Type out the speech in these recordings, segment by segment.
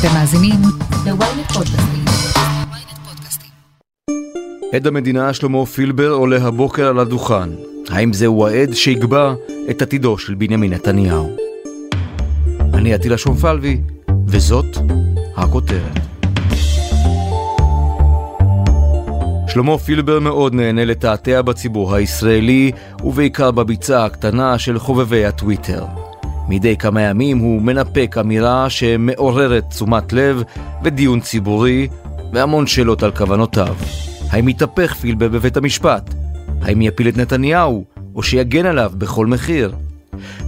אתם מאזינים ל-ynet פודקאסטים. עד המדינה שלמה פילבר עולה הבוקר על הדוכן. האם זהו העד שיקבע את עתידו של בנימין נתניהו? אני עטילה שומפלבי, וזאת הכותרת. שלמה פילבר מאוד נהנה לתעתע בציבור הישראלי, ובעיקר בביצה הקטנה של חובבי הטוויטר. מדי כמה ימים הוא מנפק אמירה שמעוררת תשומת לב ודיון ציבורי, והמון שאלות על כוונותיו. האם יתהפך פילבר בבית המשפט? האם יפיל את נתניהו, או שיגן עליו בכל מחיר?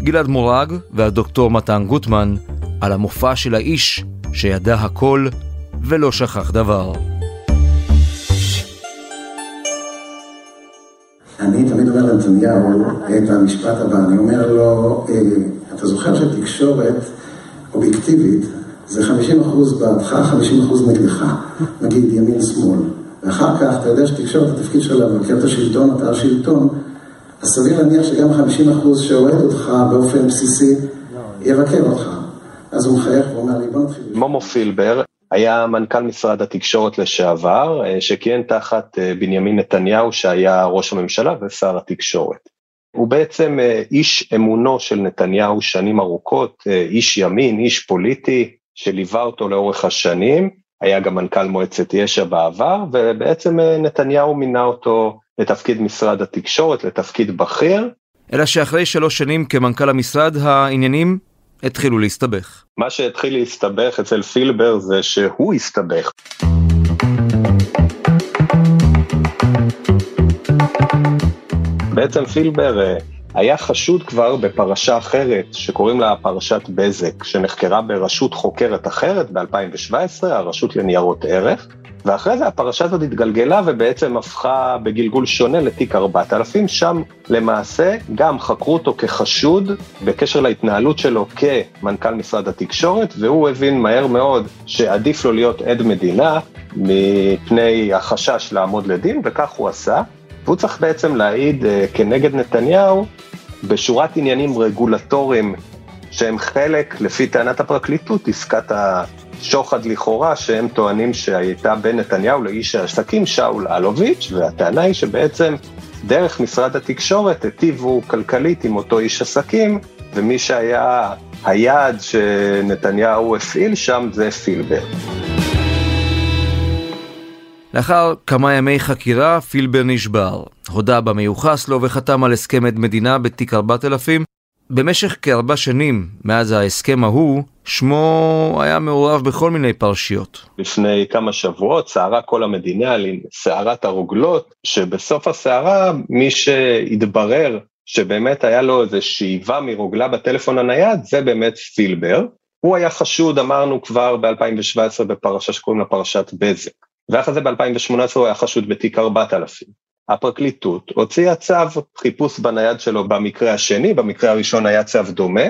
גלעד מורג והדוקטור מתן גוטמן על המופע של האיש שידע הכל ולא שכח דבר. אני תמיד אומר לנתניהו את המשפט הבא, אני אומר לו, אה, אתה זוכר שתקשורת אובייקטיבית זה 50% בעדך, 50% נגדך, נגיד ימין-שמאל. ואחר כך, אתה יודע שתקשורת, התפקיד שלה לבקר את השלטון, אתה השלטון, אז סביר להניח שגם 50% שאוהד אותך באופן בסיסי, יבקר אותך. אז הוא מחייך ואומר לי, בוא נתחיל. מומו פילבר היה מנכ"ל משרד התקשורת לשעבר, אה, שכיהן תחת אה, בנימין נתניהו שהיה ראש הממשלה ושר התקשורת. הוא בעצם אה, איש אמונו של נתניהו שנים ארוכות, איש ימין, איש פוליטי, שליווה אותו לאורך השנים, היה גם מנכ"ל מועצת יש"ע בעבר, ובעצם נתניהו מינה אותו לתפקיד משרד התקשורת, לתפקיד בכיר. אלא שאחרי שלוש שנים כמנכ"ל המשרד, העניינים התחילו להסתבך. מה שהתחיל להסתבך אצל פילבר זה שהוא הסתבך. בעצם פילבר אה, היה חשוד כבר בפרשה אחרת שקוראים לה פרשת בזק, שנחקרה ברשות חוקרת אחרת ב-2017, הרשות לניירות ערך, ואחרי זה הפרשה הזאת התגלגלה ובעצם הפכה בגלגול שונה לתיק 4000, שם למעשה גם חקרו אותו כחשוד בקשר להתנהלות שלו כמנכ"ל משרד התקשורת, והוא הבין מהר מאוד שעדיף לו להיות עד מדינה מפני החשש לעמוד לדין, וכך הוא עשה. והוא צריך בעצם להעיד אה, כנגד נתניהו בשורת עניינים רגולטוריים שהם חלק, לפי טענת הפרקליטות, עסקת השוחד לכאורה, שהם טוענים שהייתה בין נתניהו לאיש העסקים שאול אלוביץ', והטענה היא שבעצם דרך משרד התקשורת היטיבו כלכלית עם אותו איש עסקים, ומי שהיה היעד שנתניהו הפעיל שם זה פילבר. לאחר כמה ימי חקירה, פילבר נשבר. הודה במיוחס לו וחתם על הסכם עד מדינה בתיק 4000. במשך כארבע שנים מאז ההסכם ההוא, שמו היה מעורב בכל מיני פרשיות. לפני כמה שבועות סערה כל המדינה על סערת הרוגלות, שבסוף הסערה מי שהתברר שבאמת היה לו איזה שאיבה מרוגלה בטלפון הנייד, זה באמת פילבר. הוא היה חשוד, אמרנו כבר ב-2017 בפרשה שקוראים לה פרשת בזק. ואחרי זה ב-2018 הוא היה חשוד בתיק 4000. הפרקליטות הוציאה צו חיפוש בנייד שלו במקרה השני, במקרה הראשון היה צו דומה,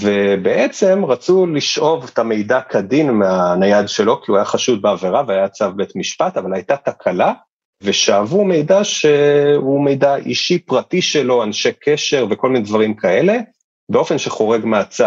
ובעצם רצו לשאוב את המידע כדין מהנייד שלו, כי הוא היה חשוד בעבירה והיה צו בית משפט, אבל הייתה תקלה, ושאבו מידע שהוא מידע אישי פרטי שלו, אנשי קשר וכל מיני דברים כאלה, באופן שחורג מהצו.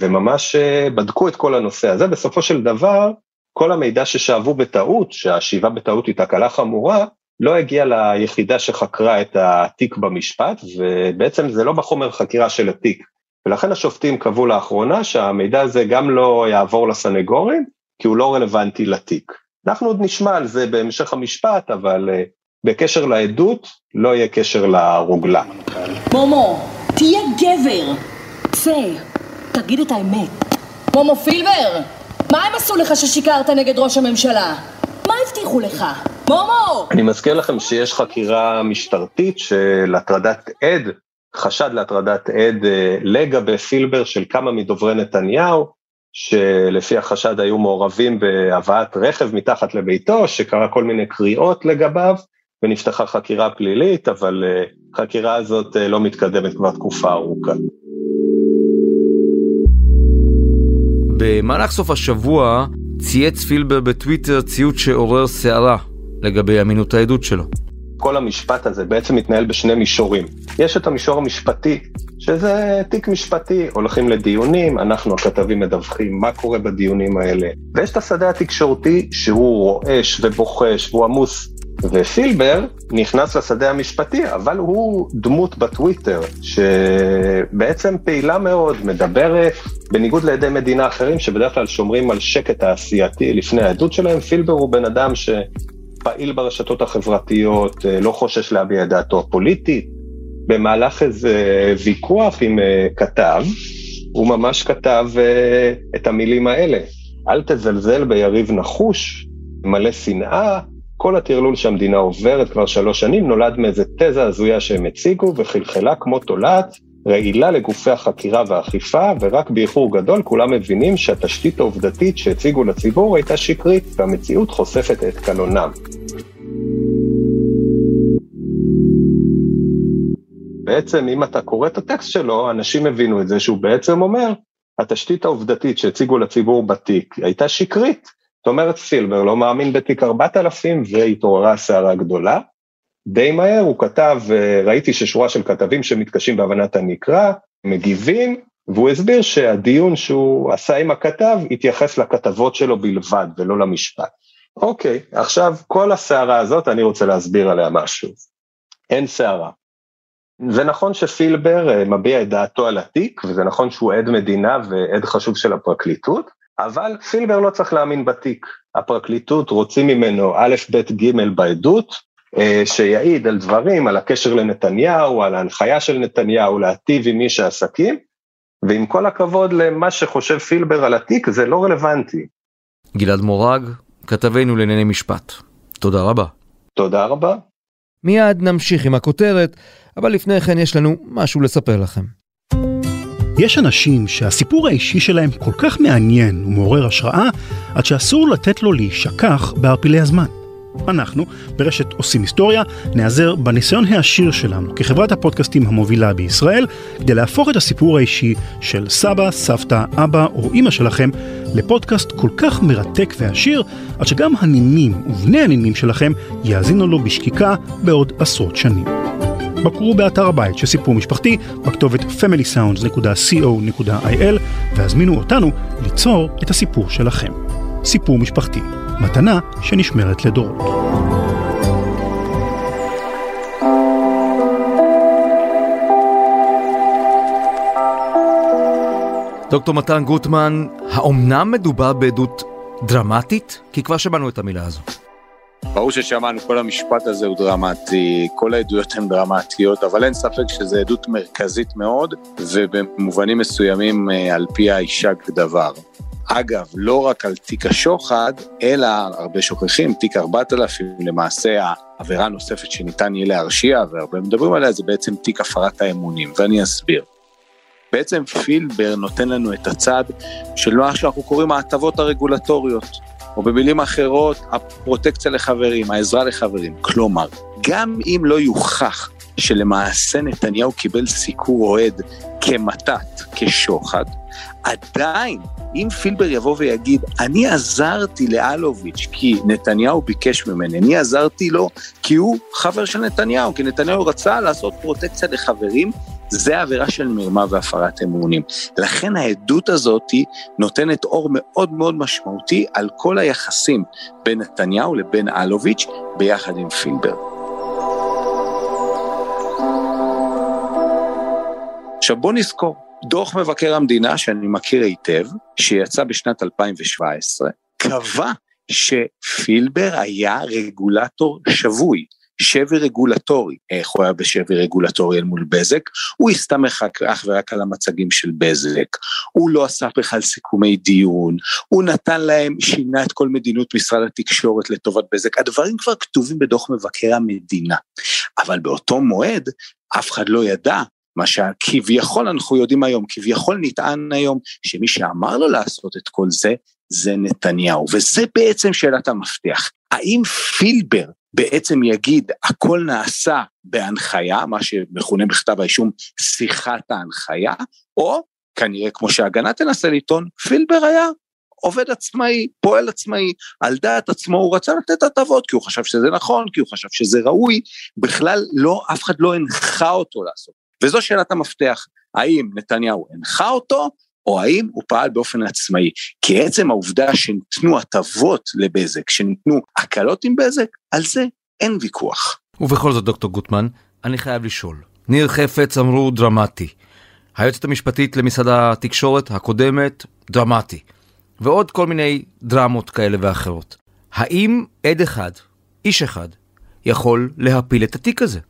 וממש אה, בדקו את כל הנושא הזה, בסופו של דבר כל המידע ששאבו בטעות, שהשאיבה בטעות היא תקלה חמורה, לא הגיע ליחידה שחקרה את התיק במשפט, ובעצם זה לא בחומר חקירה של התיק. ולכן השופטים קבעו לאחרונה שהמידע הזה גם לא יעבור לסנגורים, כי הוא לא רלוונטי לתיק. אנחנו עוד נשמע על זה בהמשך המשפט, אבל uh, בקשר לעדות, לא יהיה קשר לרוגלה. מומו, תהיה גבר! צא, תגיד את האמת. מומו פילבר! מה הם עשו לך ששיקרת נגד ראש הממשלה? מה הבטיחו לך? מומו! אני מזכיר לכם שיש חקירה משטרתית של הטרדת עד, חשד להטרדת עד אה, לגבי פילבר של כמה מדוברי נתניהו, שלפי החשד היו מעורבים בהבאת רכב מתחת לביתו, שקרה כל מיני קריאות לגביו, ונפתחה חקירה פלילית, אבל אה, החקירה הזאת אה, לא מתקדמת כבר תקופה ארוכה. במהלך סוף השבוע צייץ פילבר בטוויטר ציוץ שעורר סערה לגבי אמינות העדות שלו. כל המשפט הזה בעצם מתנהל בשני מישורים. יש את המישור המשפטי, שזה תיק משפטי, הולכים לדיונים, אנחנו הכתבים מדווחים מה קורה בדיונים האלה. ויש את השדה התקשורתי שהוא רועש ובוחש והוא עמוס ופילבר נכנס לשדה המשפטי, אבל הוא דמות בטוויטר, שבעצם פעילה מאוד, מדברת, בניגוד לעדי מדינה אחרים, שבדרך כלל שומרים על שקט תעשייתי לפני העדות שלהם, פילבר הוא בן אדם שפעיל ברשתות החברתיות, לא חושש להביע את דעתו הפוליטית. במהלך איזה ויכוח עם אה, כתב, הוא ממש כתב אה, את המילים האלה, אל תזלזל ביריב נחוש, מלא שנאה, כל הטרלול שהמדינה עוברת כבר שלוש שנים נולד מאיזה תזה הזויה שהם הציגו וחלחלה כמו תולעת רעילה לגופי החקירה והאכיפה, ורק באיחור גדול כולם מבינים שהתשתית העובדתית שהציגו לציבור הייתה שקרית, והמציאות חושפת את קלונם. בעצם אם אתה קורא את הטקסט שלו, אנשים הבינו את זה שהוא בעצם אומר, התשתית העובדתית שהציגו לציבור בתיק הייתה שקרית. זאת אומרת, סילבר לא מאמין בתיק 4000 והתעוררה סערה גדולה. די מהר הוא כתב, ראיתי ששורה של כתבים שמתקשים בהבנת הנקרא, מגיבים, והוא הסביר שהדיון שהוא עשה עם הכתב התייחס לכתבות שלו בלבד ולא למשפט. אוקיי, עכשיו כל הסערה הזאת אני רוצה להסביר עליה משהו. אין סערה. זה נכון שפילבר אה, מביע את דעתו על התיק, וזה נכון שהוא עד מדינה ועד חשוב של הפרקליטות, אבל פילבר לא צריך להאמין בתיק. הפרקליטות רוצים ממנו א', ב', ג' בעדות, אה, שיעיד על דברים, על הקשר לנתניהו, על ההנחיה של נתניהו להטיב עם איש העסקים, ועם כל הכבוד למה שחושב פילבר על התיק, זה לא רלוונטי. גלעד מורג, כתבנו לענייני משפט. תודה רבה. תודה רבה. מיד נמשיך עם הכותרת, אבל לפני כן יש לנו משהו לספר לכם. יש אנשים שהסיפור האישי שלהם כל כך מעניין ומעורר השראה, עד שאסור לתת לו להישכח בערפילי הזמן. אנחנו, ברשת עושים היסטוריה, נעזר בניסיון העשיר שלנו כחברת הפודקאסטים המובילה בישראל, כדי להפוך את הסיפור האישי של סבא, סבתא, אבא או אימא שלכם לפודקאסט כל כך מרתק ועשיר, עד שגם הנינים ובני הנינים שלכם יאזינו לו בשקיקה בעוד עשרות שנים. בקרו באתר הבית של סיפור משפחתי בכתובת familysounds.co.il והזמינו אותנו ליצור את הסיפור שלכם. סיפור משפחתי, מתנה שנשמרת לדורות. דוקטור מתן גוטמן, האומנם מדובר בעדות דרמטית? כי כבר שמענו את המילה הזו. ברור ששמענו, כל המשפט הזה הוא דרמטי, כל העדויות הן דרמטיות, אבל אין ספק שזו עדות מרכזית מאוד, ובמובנים מסוימים אה, על פי האישה כדבר. אגב, לא רק על תיק השוחד, אלא הרבה שוכחים, תיק 4000, למעשה העבירה הנוספת שניתן יהיה להרשיע, והרבה מדברים עליה, זה בעצם תיק הפרת האמונים, ואני אסביר. בעצם פילבר נותן לנו את הצד של מה שאנחנו קוראים ההטבות הרגולטוריות. או במילים אחרות, הפרוטקציה לחברים, העזרה לחברים. כלומר, גם אם לא יוכח שלמעשה נתניהו קיבל סיקור אוהד כמתת, כשוחד, עדיין, אם פילבר יבוא ויגיד, אני עזרתי לאלוביץ' כי נתניהו ביקש ממני, אני עזרתי לו כי הוא חבר של נתניהו, כי נתניהו רצה לעשות פרוטקציה לחברים, זה עבירה של מרמה והפרת אמונים. לכן העדות הזאת נותנת אור מאוד מאוד משמעותי על כל היחסים בין נתניהו לבין אלוביץ' ביחד עם פילבר. עכשיו בוא נזכור, דוח מבקר המדינה שאני מכיר היטב, שיצא בשנת 2017, קבע שפילבר היה רגולטור שבוי. שבי רגולטורי, איך הוא היה בשבי רגולטורי אל מול בזק, הוא הסתמך אך ורק על המצגים של בזק, הוא לא עשה בכלל סיכומי דיון, הוא נתן להם, שינה את כל מדיניות משרד התקשורת לטובת בזק, הדברים כבר כתובים בדוח מבקר המדינה, אבל באותו מועד אף אחד לא ידע מה שכביכול אנחנו יודעים היום, כביכול נטען היום שמי שאמר לו לעשות את כל זה, זה נתניהו, וזה בעצם שאלת המפתח. האם פילבר בעצם יגיד הכל נעשה בהנחיה, מה שמכונה בכתב האישום שיחת ההנחיה, או כנראה כמו שההגנה תנסה לטעון, פילבר היה עובד עצמאי, פועל עצמאי, על דעת עצמו הוא רצה לתת הטבות כי הוא חשב שזה נכון, כי הוא חשב שזה ראוי, בכלל לא, אף אחד לא הנחה אותו לעשות. וזו שאלת המפתח, האם נתניהו הנחה אותו, או האם הוא פעל באופן עצמאי. כי עצם העובדה שניתנו הטבות לבזק, שניתנו הקלות עם בזק, על זה אין ויכוח. ובכל זאת, דוקטור גוטמן, אני חייב לשאול. ניר חפץ אמרו דרמטי. היועצת המשפטית למשרד התקשורת הקודמת, דרמטי. ועוד כל מיני דרמות כאלה ואחרות. האם עד אחד, איש אחד, יכול להפיל את התיק הזה?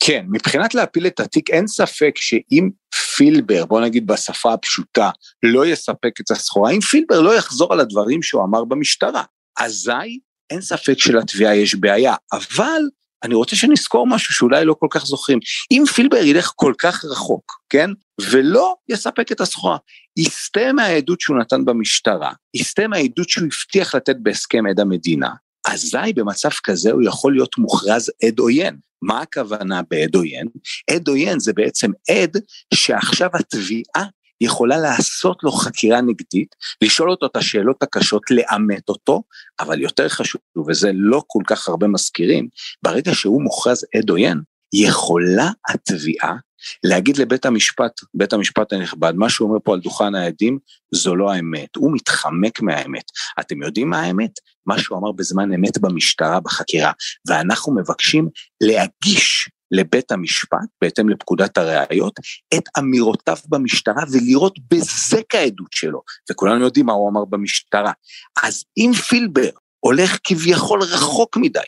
כן, מבחינת להפיל את התיק, אין ספק שאם פילבר, בוא נגיד בשפה הפשוטה, לא יספק את הסחורה, אם פילבר לא יחזור על הדברים שהוא אמר במשטרה, אזי אין ספק שלתביעה יש בעיה, אבל אני רוצה שנזכור משהו שאולי לא כל כך זוכרים. אם פילבר ילך כל כך רחוק, כן, ולא יספק את הסחורה, יסטה מהעדות שהוא נתן במשטרה, יסטה מהעדות שהוא הבטיח לתת בהסכם עד המדינה, אזי במצב כזה הוא יכול להיות מוכרז עד עוין. מה הכוונה בעד עוין? עד עוין זה בעצם עד שעכשיו התביעה יכולה לעשות לו חקירה נגדית, לשאול אותו את השאלות הקשות, לאמת אותו, אבל יותר חשוב, וזה לא כל כך הרבה מזכירים, ברגע שהוא מוכרז עד עוין, יכולה התביעה להגיד לבית המשפט, בית המשפט הנכבד, מה שהוא אומר פה על דוכן העדים, זו לא האמת, הוא מתחמק מהאמת. אתם יודעים מה האמת? מה שהוא אמר בזמן אמת במשטרה, בחקירה, ואנחנו מבקשים להגיש לבית המשפט, בהתאם לפקודת הראיות, את אמירותיו במשטרה ולראות בזה כעדות שלו, וכולנו יודעים מה הוא אמר במשטרה. אז אם פילבר הולך כביכול רחוק מדי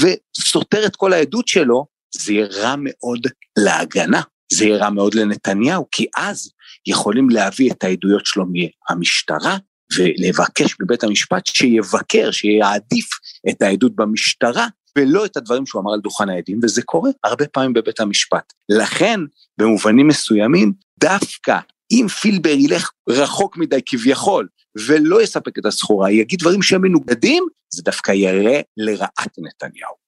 וסותר את כל העדות שלו, זה יהיה רע מאוד להגנה, זה יהיה רע מאוד לנתניהו, כי אז יכולים להביא את העדויות שלו מהמשטרה ולבקש בבית המשפט שיבקר, שיעדיף את העדות במשטרה ולא את הדברים שהוא אמר על דוכן העדים, וזה קורה הרבה פעמים בבית המשפט. לכן, במובנים מסוימים, דווקא אם פילבר ילך רחוק מדי כביכול, ולא יספק את הסחורה, יגיד דברים שהם מנוגדים, זה דווקא יראה לרעת נתניהו.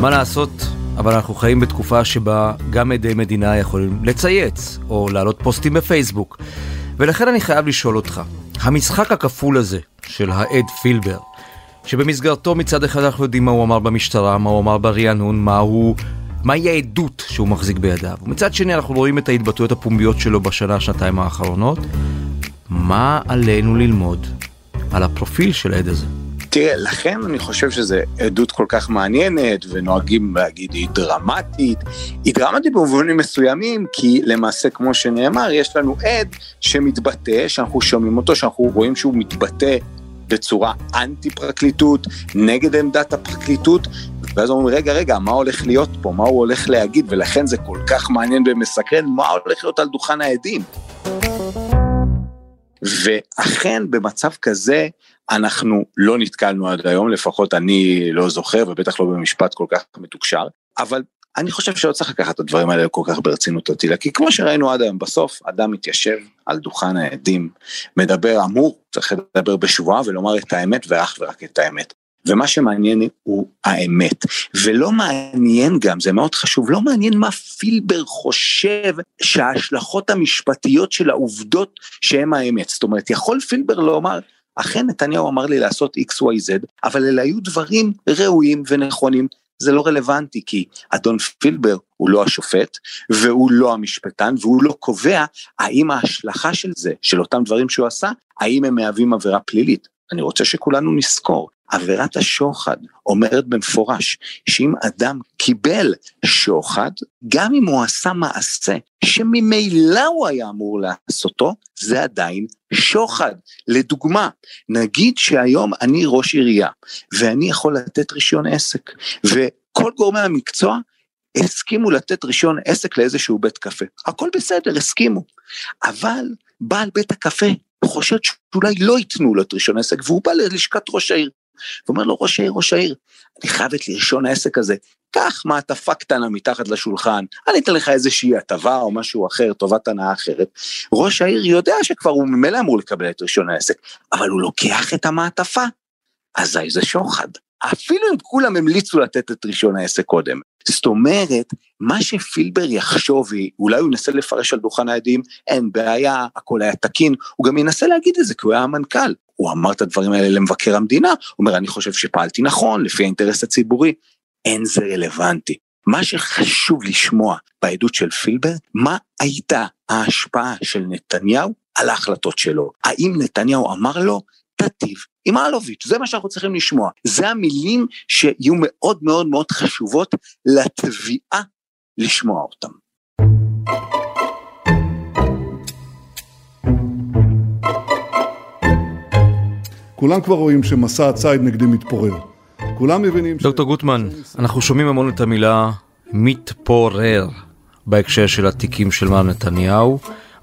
מה לעשות, אבל אנחנו חיים בתקופה שבה גם עדי מדינה יכולים לצייץ, או להעלות פוסטים בפייסבוק. ולכן אני חייב לשאול אותך, המשחק הכפול הזה של העד פילבר, שבמסגרתו מצד אחד אנחנו יודעים מה הוא אמר במשטרה, מה הוא אמר ברענון, מה הוא... מהי העדות שהוא מחזיק בידיו. ומצד שני אנחנו רואים את ההתבטאויות הפומביות שלו בשנה, שנתיים האחרונות. מה עלינו ללמוד על הפרופיל של העד הזה? תראה, לכן אני חושב שזו עדות כל כך מעניינת, ונוהגים להגיד היא דרמטית. היא דרמטית במובנים מסוימים, כי למעשה, כמו שנאמר, יש לנו עד שמתבטא, שאנחנו שומעים אותו, שאנחנו רואים שהוא מתבטא בצורה אנטי פרקליטות, נגד עמדת הפרקליטות, ואז אומרים, רגע, רגע, מה הולך להיות פה? מה הוא הולך להגיד? ולכן זה כל כך מעניין ומסקרן, מה הולך להיות על דוכן העדים? ואכן, במצב כזה, אנחנו לא נתקלנו עד היום, לפחות אני לא זוכר, ובטח לא במשפט כל כך מתוקשר, אבל אני חושב שלא צריך לקחת את הדברים האלה כל כך ברצינות עתידה, כי כמו שראינו עד היום, בסוף אדם מתיישב על דוכן העדים, מדבר אמור, צריך לדבר בשבועה ולומר את האמת ואך ורק את האמת. ומה שמעניין הוא האמת. ולא מעניין גם, זה מאוד חשוב, לא מעניין מה פילבר חושב שההשלכות המשפטיות של העובדות שהן האמת. זאת אומרת, יכול פילבר לומר, אכן נתניהו אמר לי לעשות XYZ, אבל אלה היו דברים ראויים ונכונים. זה לא רלוונטי כי אדון פילבר הוא לא השופט והוא לא המשפטן והוא לא קובע האם ההשלכה של זה, של אותם דברים שהוא עשה, האם הם מהווים עבירה פלילית. אני רוצה שכולנו נזכור, עבירת השוחד אומרת במפורש שאם אדם קיבל שוחד, גם אם הוא עשה מעשה שממילא הוא היה אמור לעשותו, זה עדיין שוחד. לדוגמה, נגיד שהיום אני ראש עירייה ואני יכול לתת רישיון עסק, וכל גורמי המקצוע הסכימו לתת רישיון עסק לאיזשהו בית קפה. הכל בסדר, הסכימו. אבל בעל בית הקפה חושד שאולי לא ייתנו לו את רישיון העסק, והוא בא ללשכת ראש העיר. ואומר לו, ראש העיר, ראש העיר, אני חייב את רישיון העסק הזה, קח מעטפה קטנה מתחת לשולחן, אני אתן לך איזושהי הטבה או משהו אחר, טובת הנאה אחרת. ראש העיר יודע שכבר הוא ממילא אמור לקבל את רישיון העסק, אבל הוא לוקח את המעטפה, אזי זה שוחד. אפילו אם כולם המליצו לתת את רישיון העסק קודם. זאת אומרת, מה שפילבר יחשוב, אולי הוא ינסה לפרש על דוכן העדים, אין בעיה, הכל היה תקין, הוא גם ינסה להגיד את זה, כי הוא היה המנכ"ל. הוא אמר את הדברים האלה למבקר המדינה, הוא אומר, אני חושב שפעלתי נכון, לפי האינטרס הציבורי. אין זה רלוונטי. מה שחשוב לשמוע בעדות של פילבר, מה הייתה ההשפעה של נתניהו על ההחלטות שלו. האם נתניהו אמר לו, תטיב עם אלוביץ', זה מה שאנחנו צריכים לשמוע. זה המילים שיהיו מאוד מאוד מאוד חשובות לתביעה לשמוע אותם. כולם כבר רואים שמסע הציד נגדי מתפורר. כולם מבינים דוקטור ש... גוטמן, אנחנו שומעים המון את המילה מתפורר בהקשר של התיקים של מר נתניהו.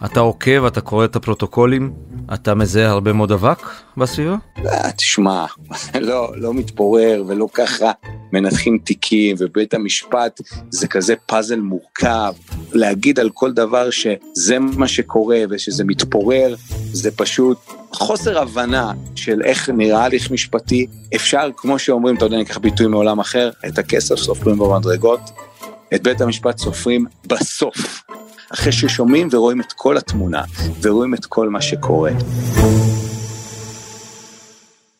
אתה עוקב, אתה קורא את הפרוטוקולים, אתה מזהה הרבה מאוד אבק בסביבה? אה, תשמע, לא, לא מתפורר ולא ככה מנתחים תיקים ובית המשפט זה כזה פאזל מורכב. להגיד על כל דבר שזה מה שקורה ושזה מתפורר, זה פשוט חוסר הבנה של איך נראה הליך משפטי. אפשר, כמו שאומרים, אתה יודע, אני אקח ביטוי מעולם אחר, את הכסף סופרים במדרגות, את בית המשפט סופרים בסוף. אחרי ששומעים ורואים את כל התמונה, ורואים את כל מה שקורה.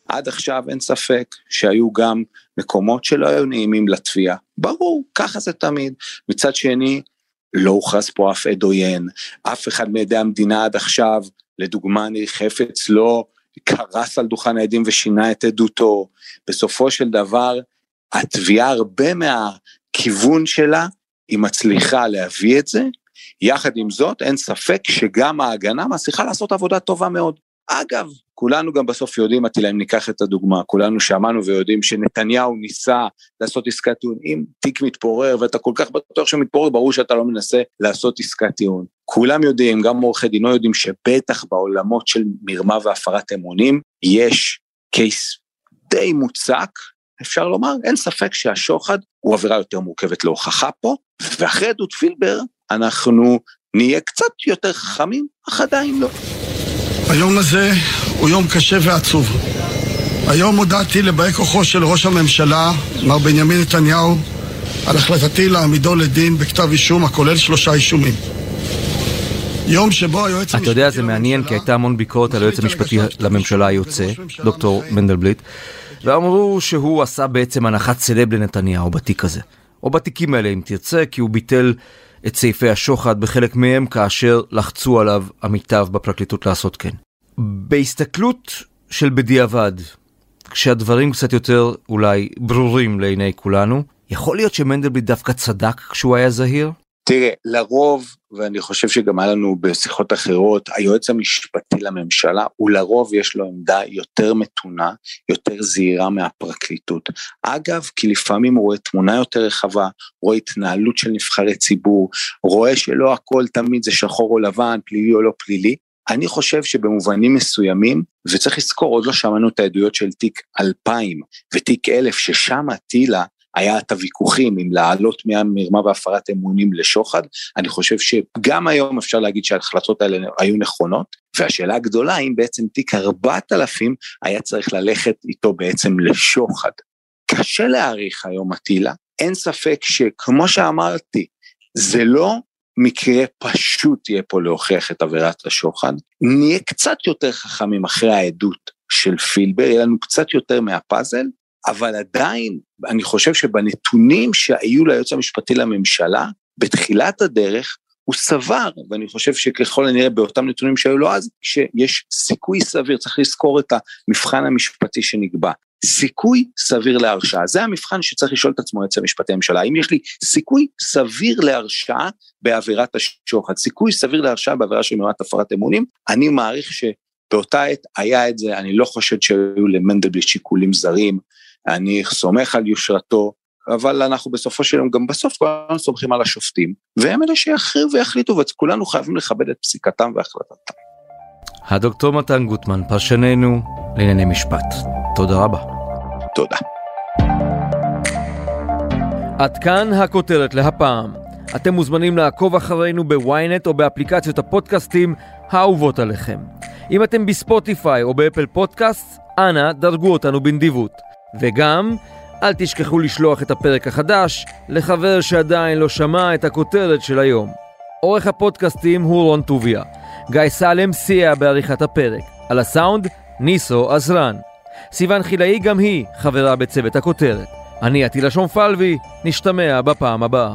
עד עכשיו אין ספק שהיו גם מקומות שלא היו נעימים לתביעה. ברור, ככה זה תמיד. מצד שני, לא הוכרז פה אף עד עוין, אף אחד מעדי המדינה עד עכשיו, לדוגמה ניר חפץ לא קרס על דוכן העדים ושינה את עדותו. בסופו של דבר, התביעה הרבה מהכיוון שלה, היא מצליחה להביא את זה, יחד עם זאת, אין ספק שגם ההגנה מצליחה לעשות עבודה טובה מאוד. אגב, כולנו גם בסוף יודעים, עטילה, אם ניקח את הדוגמה, כולנו שמענו ויודעים שנתניהו ניסה לעשות עסקת טיעון. אם תיק מתפורר ואתה כל כך בטוח שהוא מתפורר, ברור שאתה לא מנסה לעשות עסקת טיעון. כולם יודעים, גם עורכי דינו יודעים שבטח בעולמות של מרמה והפרת אמונים, יש קייס די מוצק, אפשר לומר, אין ספק שהשוחד הוא עבירה יותר מורכבת להוכחה פה, ואחרי עדות פילבר, אנחנו נהיה קצת יותר חכמים, אך עדיין לא. היום הזה הוא יום קשה ועצוב. היום הודעתי לבאי כוחו של ראש הממשלה, מר בנימין נתניהו, על החלטתי להעמידו לדין בכתב אישום הכולל שלושה אישומים. יום שבו היועץ המשפטי... אתה יודע, זה מעניין, כי הייתה המון ביקורת על היועץ המשפטי לממשלה היוצא, דוקטור מנדלבליט, ואמרו שהוא עשה בעצם הנחת סלב לנתניהו בתיק הזה. או בתיקים האלה אם תרצה, כי הוא ביטל את סעיפי השוחד בחלק מהם כאשר לחצו עליו עמיתיו בפרקליטות לעשות כן. בהסתכלות של בדיעבד, כשהדברים קצת יותר אולי ברורים לעיני כולנו, יכול להיות שמנדלבליט דווקא צדק כשהוא היה זהיר? תראה, לרוב, ואני חושב שגם היה לנו בשיחות אחרות, היועץ המשפטי לממשלה, הוא לרוב יש לו עמדה יותר מתונה, יותר זהירה מהפרקליטות. אגב, כי לפעמים הוא רואה תמונה יותר רחבה, רואה התנהלות של נבחרי ציבור, רואה שלא הכל תמיד זה שחור או לבן, פלילי או לא פלילי. אני חושב שבמובנים מסוימים, וצריך לזכור, עוד לא שמענו את העדויות של תיק 2000 ותיק 1000, ששם טילה היה את הוויכוחים אם לעלות מהמרמה והפרת אמונים לשוחד, אני חושב שגם היום אפשר להגיד שההחלטות האלה היו נכונות, והשאלה הגדולה אם בעצם תיק 4000 היה צריך ללכת איתו בעצם לשוחד. קשה להעריך היום אטילה, אין ספק שכמו שאמרתי, זה לא מקרה פשוט יהיה פה להוכיח את עבירת השוחד, נהיה קצת יותר חכמים אחרי העדות של פילבר, יהיה לנו קצת יותר מהפאזל, אבל עדיין, אני חושב שבנתונים שהיו ליועץ המשפטי לממשלה, בתחילת הדרך, הוא סבר, ואני חושב שככל הנראה באותם נתונים שהיו לו אז, שיש סיכוי סביר, צריך לזכור את המבחן המשפטי שנקבע. סיכוי סביר להרשעה, זה המבחן שצריך לשאול את עצמו היועץ המשפטי לממשלה, האם יש לי סיכוי סביר להרשעה בעבירת השוחד, סיכוי סביר להרשעה בעבירה של מרמת הפרת אמונים, אני מעריך שבאותה עת היה את זה, אני לא חושד שהיו למנדלבליט שיקולים זרים, אני סומך על יושרתו, אבל אנחנו בסופו של יום, גם בסוף כולנו סומכים על השופטים, והם אלה שיכריעו ויחליטו, וכולנו חייבים לכבד את פסיקתם והחלטתם. הדוקטור מתן גוטמן, פרשננו לענייני משפט. תודה רבה. תודה. עד כאן הכותרת להפעם. אתם מוזמנים לעקוב אחרינו בוויינט או באפליקציות הפודקאסטים האהובות עליכם. אם אתם בספוטיפיי או באפל פודקאסט, אנא דרגו אותנו בנדיבות. וגם, אל תשכחו לשלוח את הפרק החדש לחבר שעדיין לא שמע את הכותרת של היום. עורך הפודקאסטים הוא רון טוביה. גיא סלם סייע בעריכת הפרק. על הסאונד, ניסו עזרן. סיון חילאי גם היא חברה בצוות הכותרת. אני עטילה שומפלבי, נשתמע בפעם הבאה.